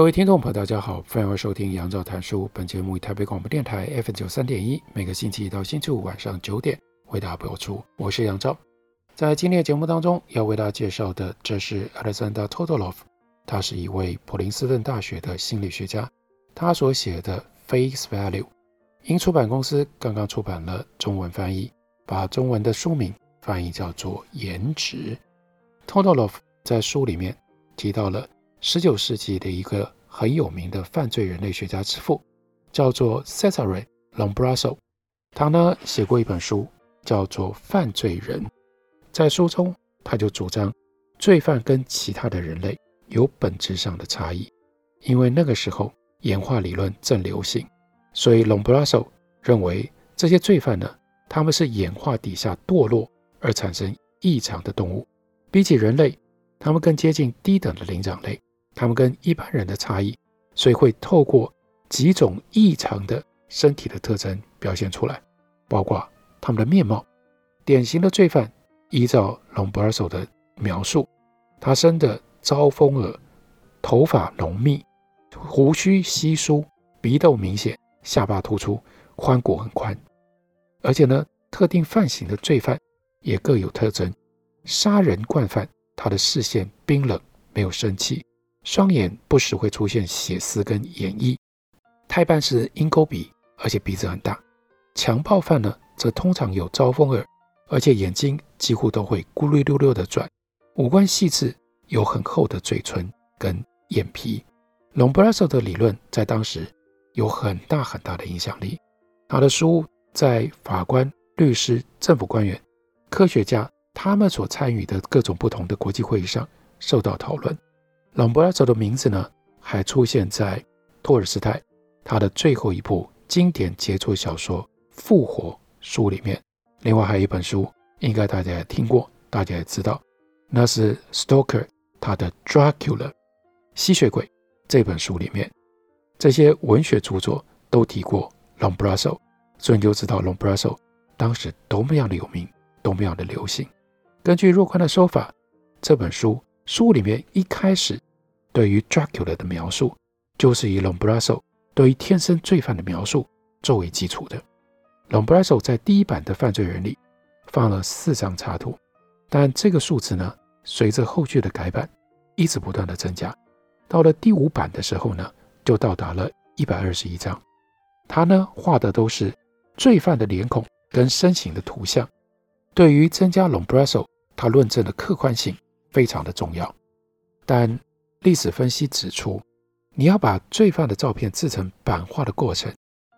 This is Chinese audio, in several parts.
各位听众朋友，大家好，欢迎收听杨照谈书。本节目以台北广播电台 F 九三点一，每个星期一到星期五晚上九点。为大家播出，我是杨照。在今天的节目当中，要为大家介绍的，这是 Alexander Todorov，他是一位普林斯顿大学的心理学家。他所写的《Face Value》，鹰出版公司刚刚出版了中文翻译，把中文的书名翻译叫做《颜值》。Todorov 在书里面提到了十九世纪的一个很有名的犯罪人类学家之父，叫做 Cesare Lombroso。他呢写过一本书。叫做犯罪人，在书中他就主张，罪犯跟其他的人类有本质上的差异，因为那个时候演化理论正流行，所以 Lombroso 认为这些罪犯呢，他们是演化底下堕落而产生异常的动物，比起人类，他们更接近低等的灵长类，他们跟一般人的差异，所以会透过几种异常的身体的特征表现出来，包括。他们的面貌，典型的罪犯，依照隆布尔索的描述，他生的招风耳，头发浓密，胡须稀疏，鼻窦明显，下巴突出，髋骨很宽。而且呢，特定犯行的罪犯也各有特征。杀人惯犯，他的视线冰冷，没有生气，双眼不时会出现血丝跟眼翳，态办是鹰钩鼻，而且鼻子很大。强暴犯呢？则通常有招风耳，而且眼睛几乎都会咕噜溜溜的转，五官细致，有很厚的嘴唇跟眼皮。隆布拉索的理论在当时有很大很大的影响力，他的书在法官、律师、政府官员、科学家他们所参与的各种不同的国际会议上受到讨论。朗布拉索的名字呢，还出现在托尔斯泰他的最后一部经典杰作小说《复活》。书里面，另外还有一本书，应该大家也听过，大家也知道，那是 Stoker 他的《Dracula》吸血鬼这本书里面，这些文学著作都提过 Lombroso，所以你就知道 Lombroso 当时多么样的有名，多么样的流行。根据若宽的说法，这本书书里面一开始对于 Dracula 的描述，就是以 Lombroso 对于天生罪犯的描述作为基础的。隆布拉索在第一版的《犯罪人》里放了四张插图，但这个数字呢，随着后续的改版，一直不断的增加。到了第五版的时候呢，就到达了一百二十一张。他呢画的都是罪犯的脸孔跟身形的图像。对于增加隆布拉索，他论证的客观性非常的重要。但历史分析指出，你要把罪犯的照片制成版画的过程，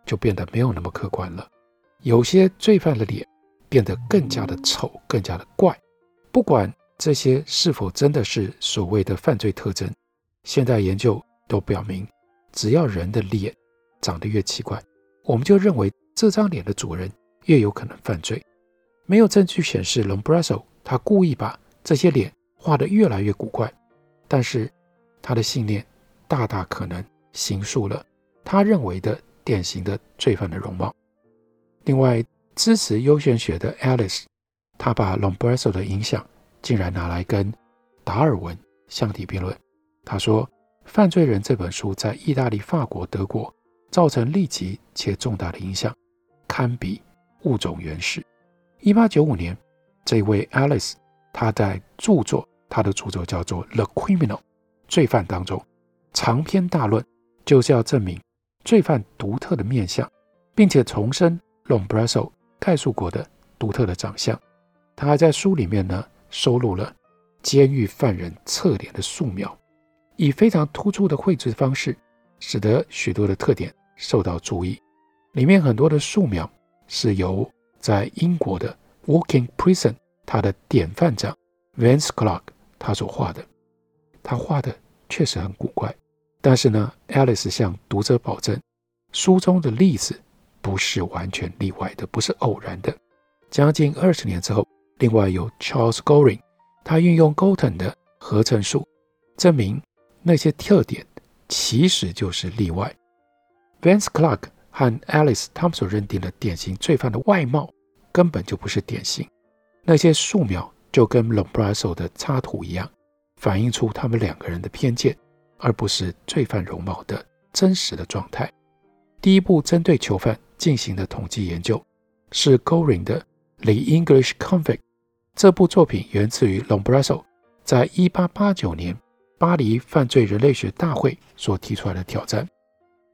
就变得没有那么客观了。有些罪犯的脸变得更加的丑，更加的怪。不管这些是否真的是所谓的犯罪特征，现代研究都表明，只要人的脸长得越奇怪，我们就认为这张脸的主人越有可能犯罪。没有证据显示 Lombroso 他故意把这些脸画得越来越古怪，但是他的信念大大可能形塑了他认为的典型的罪犯的容貌。另外，支持优选学的 Alice，他把 Lombroso 的影响竟然拿来跟达尔文相提并论。他说，《犯罪人》这本书在意大利、法国、德国造成立即且重大的影响，堪比《物种原始》。一八九五年，这位 Alice，他在著作，他的著作叫做《The Criminal》，罪犯当中长篇大论，就是要证明罪犯独特的面相，并且重申。隆布拉索概述过的独特的长相，他还在书里面呢收录了监狱犯人侧脸的素描，以非常突出的绘制方式，使得许多的特点受到注意。里面很多的素描是由在英国的 Woking Prison 他的典范长 Vance Clark 他所画的。他画的确实很古怪，但是呢，Alice 向读者保证，书中的例子不是完全例外的，不是偶然的。将近二十年之后，另外有 Charles Goring，他运用 Galton 的合成术，证明那些特点其实就是例外。Vance Clark 和 Alice 他们所认定的典型罪犯的外貌根本就不是典型，那些素描就跟 Lombroso 的插图一样。反映出他们两个人的偏见，而不是罪犯容貌的真实的状态。第一部针对囚犯进行的统计研究是 Goring 的《The English Convict》。这部作品源自于 Lombroso 在1889年巴黎犯罪人类学大会所提出来的挑战。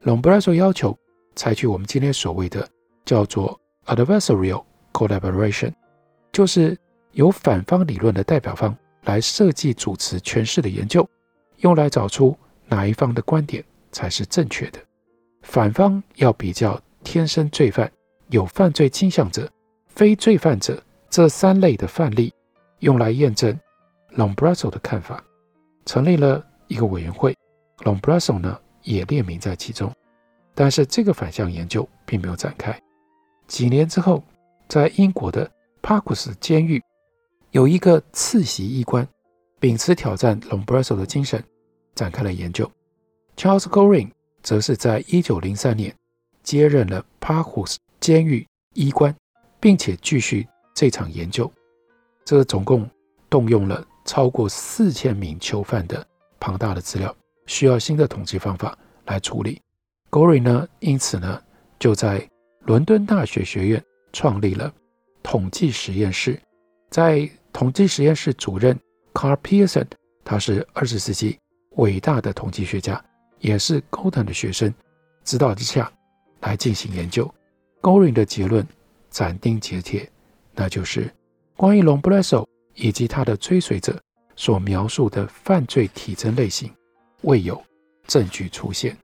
Lombroso 要求采取我们今天所谓的叫做 adversarial collaboration，就是由反方理论的代表方。来设计主持诠释的研究，用来找出哪一方的观点才是正确的。反方要比较天生罪犯、有犯罪倾向者、非罪犯者这三类的范例，用来验证 Lombroso 的看法。成立了一个委员会，Lombroso 呢也列名在其中。但是这个反向研究并没有展开。几年之后，在英国的帕库斯监狱。有一个次席医官秉持挑战 Lombroso 的精神，展开了研究。Charles Goring 则是在一九零三年接任了帕库斯监狱医官，并且继续这场研究。这总共动用了超过四千名囚犯的庞大的资料，需要新的统计方法来处理。Goring 呢，因此呢，就在伦敦大学学院创立了统计实验室，在统计实验室主任 Carl Pearson，他是二十世纪伟大的统计学家，也是 Galton 的学生，指导之下来进行研究。Goring 的结论斩钉截铁，那就是关于 Lombroso 以及他的追随者所描述的犯罪体征类型，未有证据出现。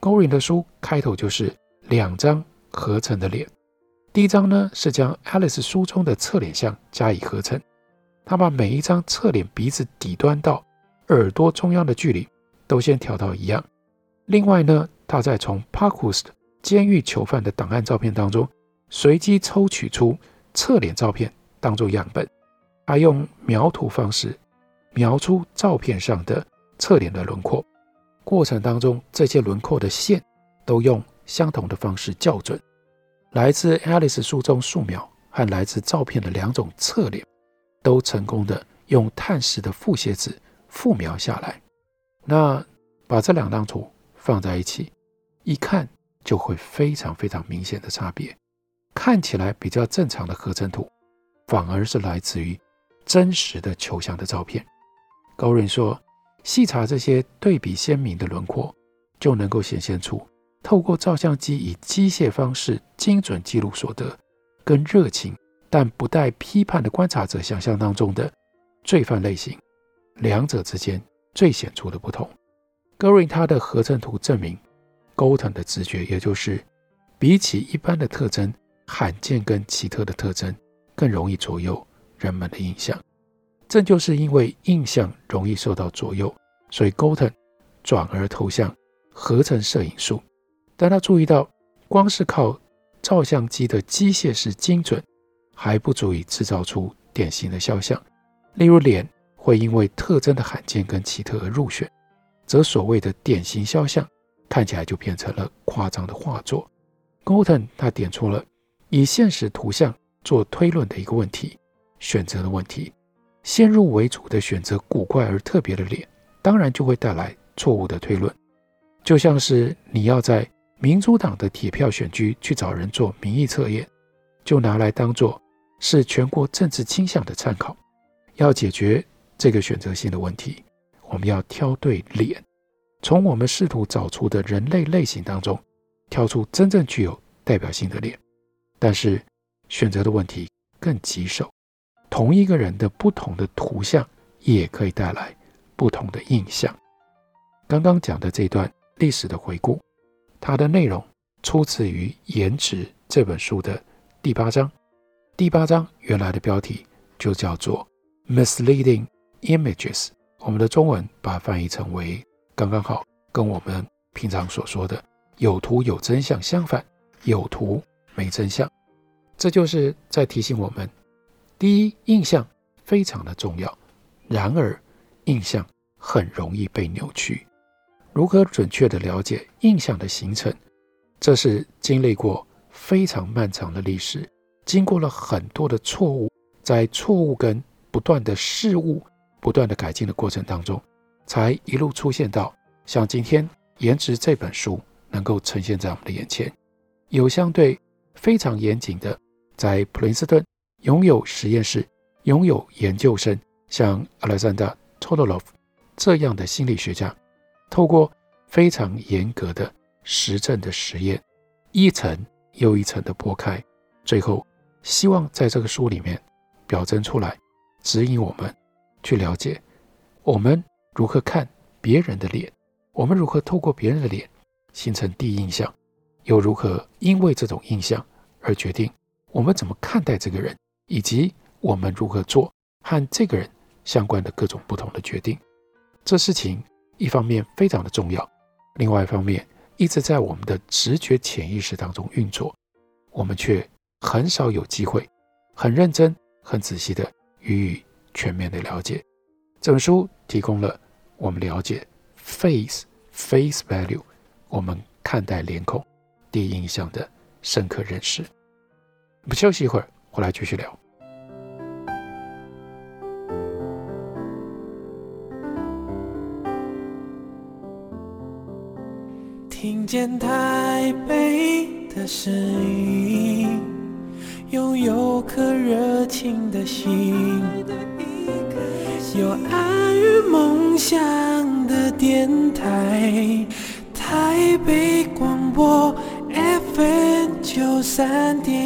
Goring 的书开头就是两张合成的脸。第一张呢，是将 Alice 书中的侧脸像加以合成，他把每一张侧脸鼻子底端到耳朵中央的距离都先调到一样。另外呢，他再从 Parkhurst 监狱囚犯的档案照片当中随机抽取出侧脸照片当做样本，他用描图方式描出照片上的侧脸的轮廓，过程当中这些轮廓的线都用相同的方式校准。来自 Alice 书中素描和来自照片的两种侧脸，都成功的用碳十的复写纸复描下来。那把这两张图放在一起，一看就会非常非常明显的差别。看起来比较正常的合成图，反而是来自于真实的球像的照片。高人说，细查这些对比鲜明的轮廓，就能够显现出。透过照相机以机械方式精准记录所得，跟热情但不带批判的观察者想象当中的罪犯类型，两者之间最显著的不同。Goring 他的合成图证明，Galton 的直觉，也就是比起一般的特征，罕见跟奇特的特征更容易左右人们的印象。正就是因为印象容易受到左右，所以 Galton 转而投向合成摄影术。但他注意到，光是靠照相机的机械式精准，还不足以制造出典型的肖像。例如，脸会因为特征的罕见跟奇特而入选，则所谓的典型肖像看起来就变成了夸张的画作。Galton 他点出了以现实图像做推论的一个问题：选择的问题。先入为主的选择古怪而特别的脸，当然就会带来错误的推论。就像是你要在民主党的铁票选区去找人做民意测验，就拿来当做是全国政治倾向的参考。要解决这个选择性的问题，我们要挑对脸，从我们试图找出的人类类型当中，挑出真正具有代表性的脸。但是选择的问题更棘手，同一个人的不同的图像也可以带来不同的印象。刚刚讲的这段历史的回顾。它的内容出自于《颜值》这本书的第八章。第八章原来的标题就叫做 “Misleading images，我们的中文把它翻译成为刚刚好，跟我们平常所说的有图有真相相反，有图没真相。这就是在提醒我们，第一，印象非常的重要，然而印象很容易被扭曲。如何准确地了解印象的形成，这是经历过非常漫长的历史，经过了很多的错误，在错误跟不断的事物不断的改进的过程当中，才一路出现到像今天《颜值》这本书能够呈现在我们的眼前，有相对非常严谨的。在普林斯顿拥有实验室、拥有研究生，像 Alexander Todorov 这样的心理学家，透过非常严格的实证的实验，一层又一层的剥开，最后希望在这个书里面表征出来，指引我们去了解我们如何看别人的脸，我们如何透过别人的脸形成第一印象，又如何因为这种印象而决定。我们怎么看待这个人，以及我们如何做和这个人相关的各种不同的决定？这事情一方面非常的重要，另外一方面一直在我们的直觉潜意识当中运作，我们却很少有机会很认真、很仔细的予以全面的了解。这本书提供了我们了解 face face value，我们看待脸孔第一印象的深刻认识。我们休息一会儿，回来继续聊。见台北的身影，拥有颗热情的心，有爱与梦想的电台，台北广播 FM 九三点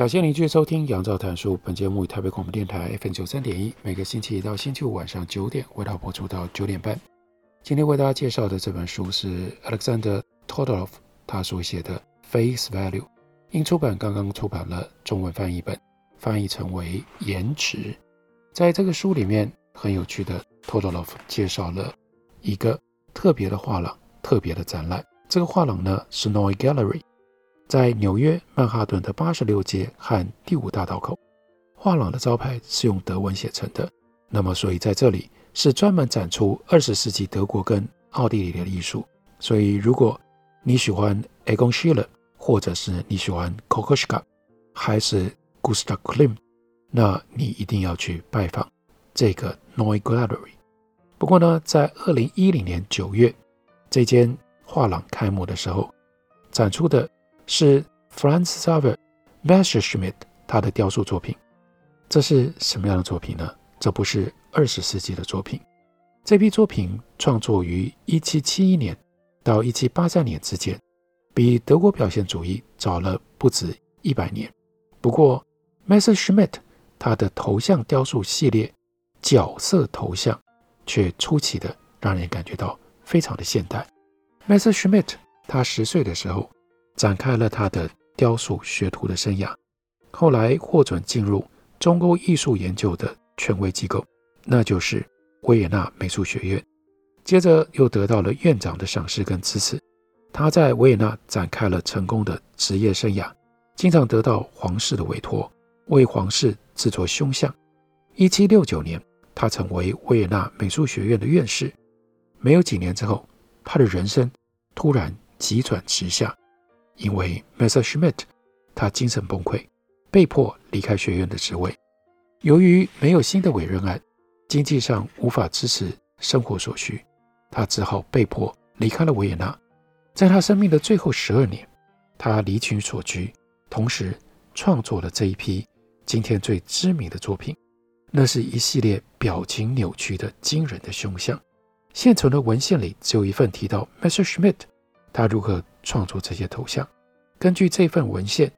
感谢您继续收听杨照谈书。本节目以台北广播电台 FM 九三点一，每个星期一到星期五晚上九点，为大家播出到九点半。今天为大家介绍的这本书是 Alexander Todorov 他所写的《Face Value》，英出版刚刚出版了中文翻译本，翻译成为《颜值》。在这个书里面，很有趣的，Todorov 介绍了一个特别的画廊、特别的展览。这个画廊呢是 Neue Gallery。在纽约曼哈顿的八十六街和第五大道口，画廊的招牌是用德文写成的。那么，所以在这里是专门展出二十世纪德国跟奥地利的艺术。所以，如果你喜欢 Egon Schiele，或者是你喜欢 k o k o s h k a 还是 Gustav Klim，那你一定要去拜访这个 Neue Gallery。不过呢，在二零一零年九月，这间画廊开幕的时候，展出的。是 Franz Xaver Messerschmidt 他的雕塑作品，这是什么样的作品呢？这不是二十世纪的作品，这批作品创作于一七七一年到一七八三年之间，比德国表现主义早了不止一百年。不过 Messerschmidt 他的头像雕塑系列角色头像却出奇的让人感觉到非常的现代。Messerschmidt 他十岁的时候。展开了他的雕塑学徒的生涯，后来获准进入中欧艺术研究的权威机构，那就是维也纳美术学院。接着又得到了院长的赏识跟支持，他在维也纳展开了成功的职业生涯，经常得到皇室的委托，为皇室制作胸像。一七六九年，他成为维也纳美术学院的院士。没有几年之后，他的人生突然急转直下。因为 Messerschmidt 他精神崩溃，被迫离开学院的职位。由于没有新的委任案，经济上无法支持生活所需，他只好被迫离开了维也纳。在他生命的最后十二年，他离群索居，同时创作了这一批今天最知名的作品。那是一系列表情扭曲的惊人的凶像。现存的文献里只有一份提到 Messerschmidt 他如何创作这些头像？根据这份文献，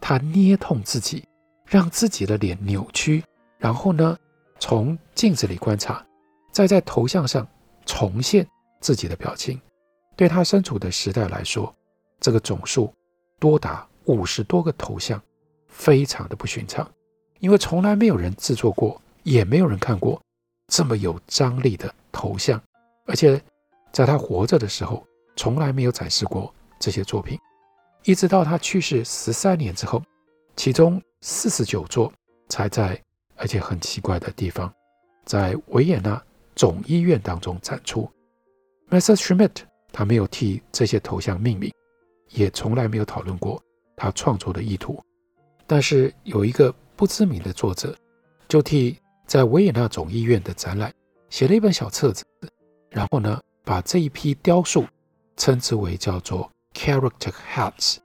他捏痛自己，让自己的脸扭曲，然后呢，从镜子里观察，再在头像上重现自己的表情。对他身处的时代来说，这个总数多达五十多个头像，非常的不寻常，因为从来没有人制作过，也没有人看过这么有张力的头像，而且在他活着的时候，从来没有展示过这些作品，一直到他去世十三年之后，其中四十九座才在，而且很奇怪的地方，在维也纳总医院当中展出。Messerschmitt 他没有替这些头像命名，也从来没有讨论过他创作的意图，但是有一个不知名的作者，就替在维也纳总医院的展览写了一本小册子，然后呢，把这一批雕塑。称之为叫做 character hats，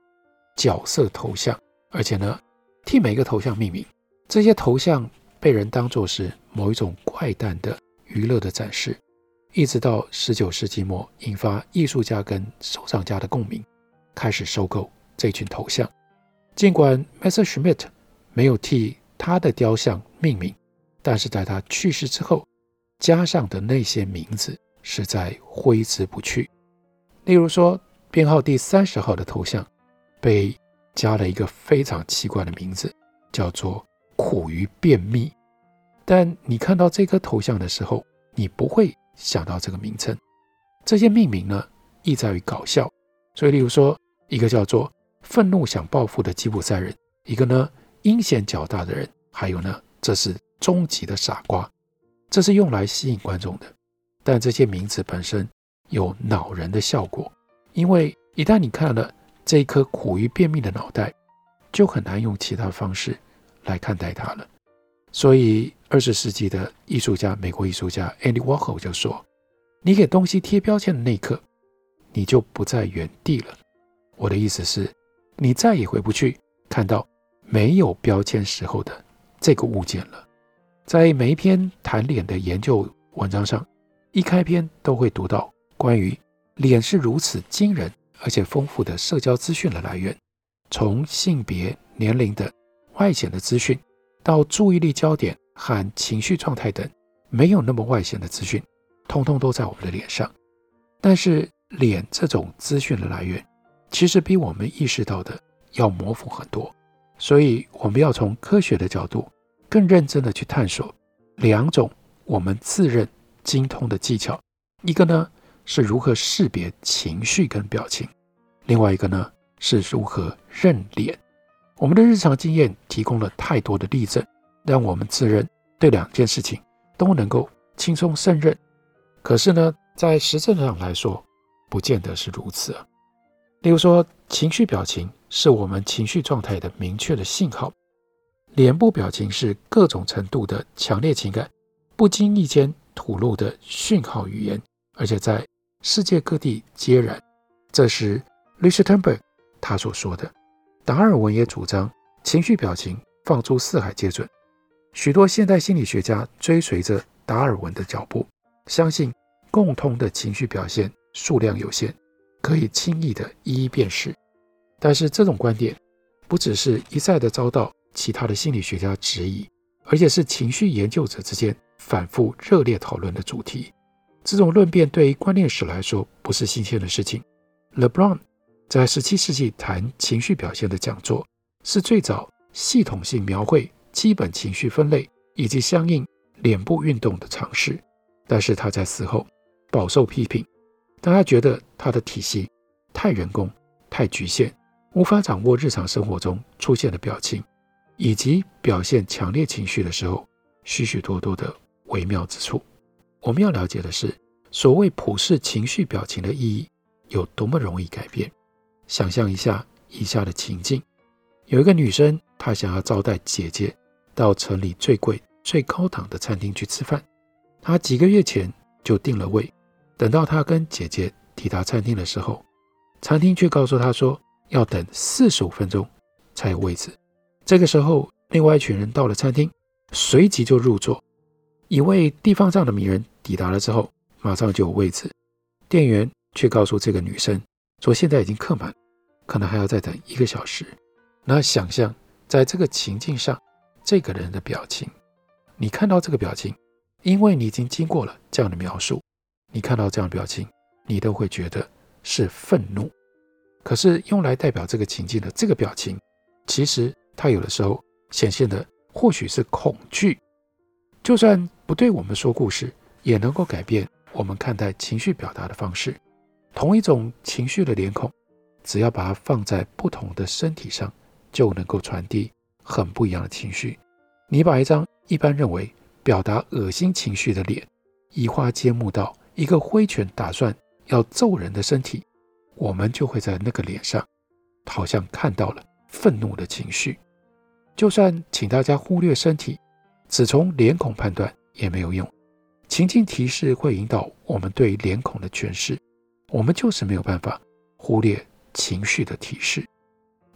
角色头像，而且呢，替每个头像命名。这些头像被人当作是某一种怪诞的娱乐的展示，一直到十九世纪末，引发艺术家跟收藏家的共鸣，开始收购这群头像。尽管 Messerschmitt 没有替他的雕像命名，但是在他去世之后，加上的那些名字实在挥之不去。例如说，编号第三十号的头像被加了一个非常奇怪的名字，叫做“苦于便秘”。但你看到这颗头像的时候，你不会想到这个名称。这些命名呢，意在于搞笑。所以，例如说，一个叫做“愤怒想报复的吉普赛人”，一个呢“阴险狡诈的人”，还有呢“这是终极的傻瓜”，这是用来吸引观众的。但这些名字本身。有恼人的效果，因为一旦你看了这一颗苦于便秘的脑袋，就很难用其他方式来看待它了。所以，二十世纪的艺术家，美国艺术家 Andy Warhol 就说：“你给东西贴标签的那一刻，你就不在原地了。”我的意思是，你再也回不去看到没有标签时候的这个物件了。在每一篇谈脸的研究文章上，一开篇都会读到。关于脸是如此惊人而且丰富的社交资讯的来源，从性别、年龄的外显的资讯，到注意力焦点和情绪状态等没有那么外显的资讯，通通都在我们的脸上。但是脸这种资讯的来源，其实比我们意识到的要模糊很多。所以我们要从科学的角度，更认真的去探索两种我们自认精通的技巧。一个呢，是如何识别情绪跟表情，另外一个呢，是如何认脸。我们的日常经验提供了太多的例证，让我们自认对两件事情都能够轻松胜任。可是呢，在实证上来说，不见得是如此啊。例如说，情绪表情是我们情绪状态的明确的信号，脸部表情是各种程度的强烈情感不经意间吐露的讯号语言，而且在世界各地皆然，这是 Lichtenberg 他所说的。达尔文也主张情绪表情放诸四海皆准。许多现代心理学家追随着达尔文的脚步，相信共通的情绪表现数量有限，可以轻易地一一辨识。但是这种观点不只是一再的遭到其他的心理学家质疑，而且是情绪研究者之间反复热烈讨论的主题。这种论辩对于观念史来说不是新鲜的事情。Le Brun 在17世纪谈情绪表现的讲座，是最早系统性描绘基本情绪分类以及相应脸部运动的尝试。但是他在死后饱受批评，当他觉得他的体系太人工、太局限，无法掌握日常生活中出现的表情，以及表现强烈情绪的时候许许多多的微妙之处。我们要了解的是，所谓普世情绪表情的意义有多么容易改变。想象一下以下的情境：有一个女生，她想要招待姐姐到城里最贵、最高档的餐厅去吃饭。她几个月前就订了位，等到她跟姐姐抵达餐厅的时候，餐厅却告诉她说要等四十五分钟才有位置。这个时候，另外一群人到了餐厅，随即就入座。一位地方上的名人抵达了之后，马上就有位置。店员却告诉这个女生说：“现在已经客满，可能还要再等一个小时。”那想象在这个情境上，这个人的表情。你看到这个表情，因为你已经经过了这样的描述，你看到这样的表情，你都会觉得是愤怒。可是用来代表这个情境的这个表情，其实它有的时候显现的或许是恐惧。就算不对我们说故事，也能够改变我们看待情绪表达的方式。同一种情绪的脸孔，只要把它放在不同的身体上，就能够传递很不一样的情绪。你把一张一般认为表达恶心情绪的脸，移花接木到一个挥拳打算要揍人的身体，我们就会在那个脸上，好像看到了愤怒的情绪。就算请大家忽略身体，只从脸孔判断也没有用。情境提示会引导我们对脸孔的诠释。我们就是没有办法忽略情绪的提示。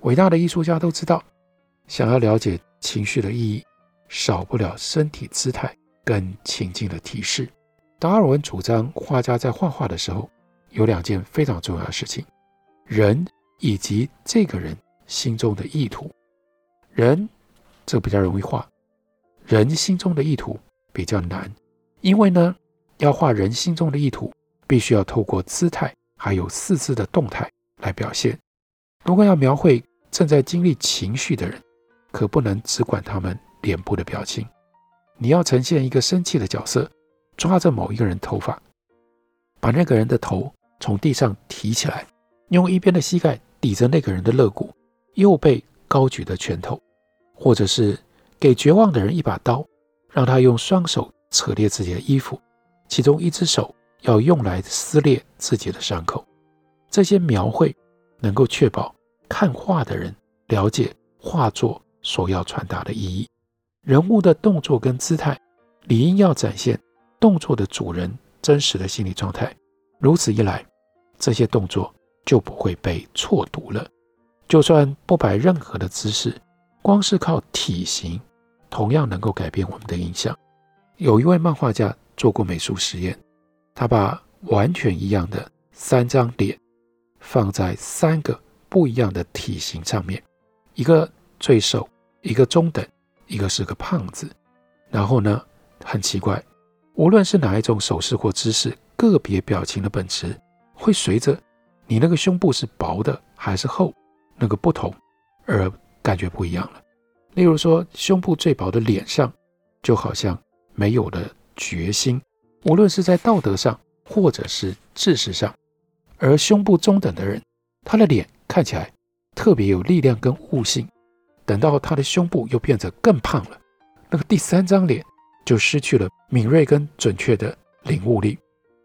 伟大的艺术家都知道，想要了解情绪的意义，少不了身体姿态跟情境的提示。达尔文主张，画家在画画的时候有两件非常重要的事情：人以及这个人心中的意图。人这比较容易画，人心中的意图比较难，因为呢，要画人心中的意图。必须要透过姿态，还有四肢的动态来表现。如果要描绘正在经历情绪的人，可不能只管他们脸部的表情。你要呈现一个生气的角色，抓着某一个人头发，把那个人的头从地上提起来，用一边的膝盖抵着那个人的肋骨，右背高举的拳头，或者是给绝望的人一把刀，让他用双手扯裂自己的衣服，其中一只手。要用来撕裂自己的伤口，这些描绘能够确保看画的人了解画作所要传达的意义。人物的动作跟姿态理应要展现动作的主人真实的心理状态。如此一来，这些动作就不会被错读了。就算不摆任何的姿势，光是靠体型，同样能够改变我们的印象。有一位漫画家做过美术实验。他把完全一样的三张脸放在三个不一样的体型上面，一个最瘦，一个中等，一个是个胖子。然后呢，很奇怪，无论是哪一种手势或姿势，个别表情的本质会随着你那个胸部是薄的还是厚那个不同而感觉不一样了。例如说，胸部最薄的脸上就好像没有了决心。无论是在道德上，或者是知识上，而胸部中等的人，他的脸看起来特别有力量跟悟性。等到他的胸部又变得更胖了，那个第三张脸就失去了敏锐跟准确的领悟力。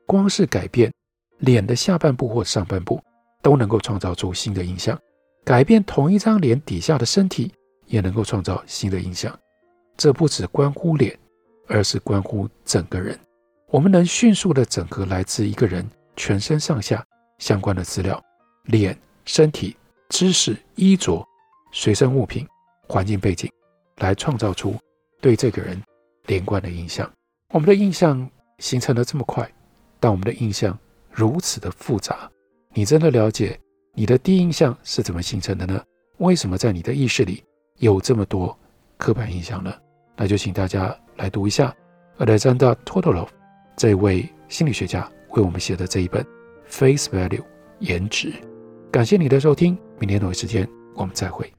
光是改变脸的下半部或上半部，都能够创造出新的印象。改变同一张脸底下的身体，也能够创造新的印象。这不只关乎脸，而是关乎整个人。我们能迅速地整合来自一个人全身上下相关的资料，脸、身体、知识、衣着、随身物品、环境背景，来创造出对这个人连贯的印象。我们的印象形成的这么快，但我们的印象如此的复杂。你真的了解你的第一印象是怎么形成的呢？为什么在你的意识里有这么多刻板印象呢？那就请大家来读一下 Alexander Todorov 这位心理学家为我们写的这一本《Face Value》颜值，感谢你的收听，明天同一时间我们再会。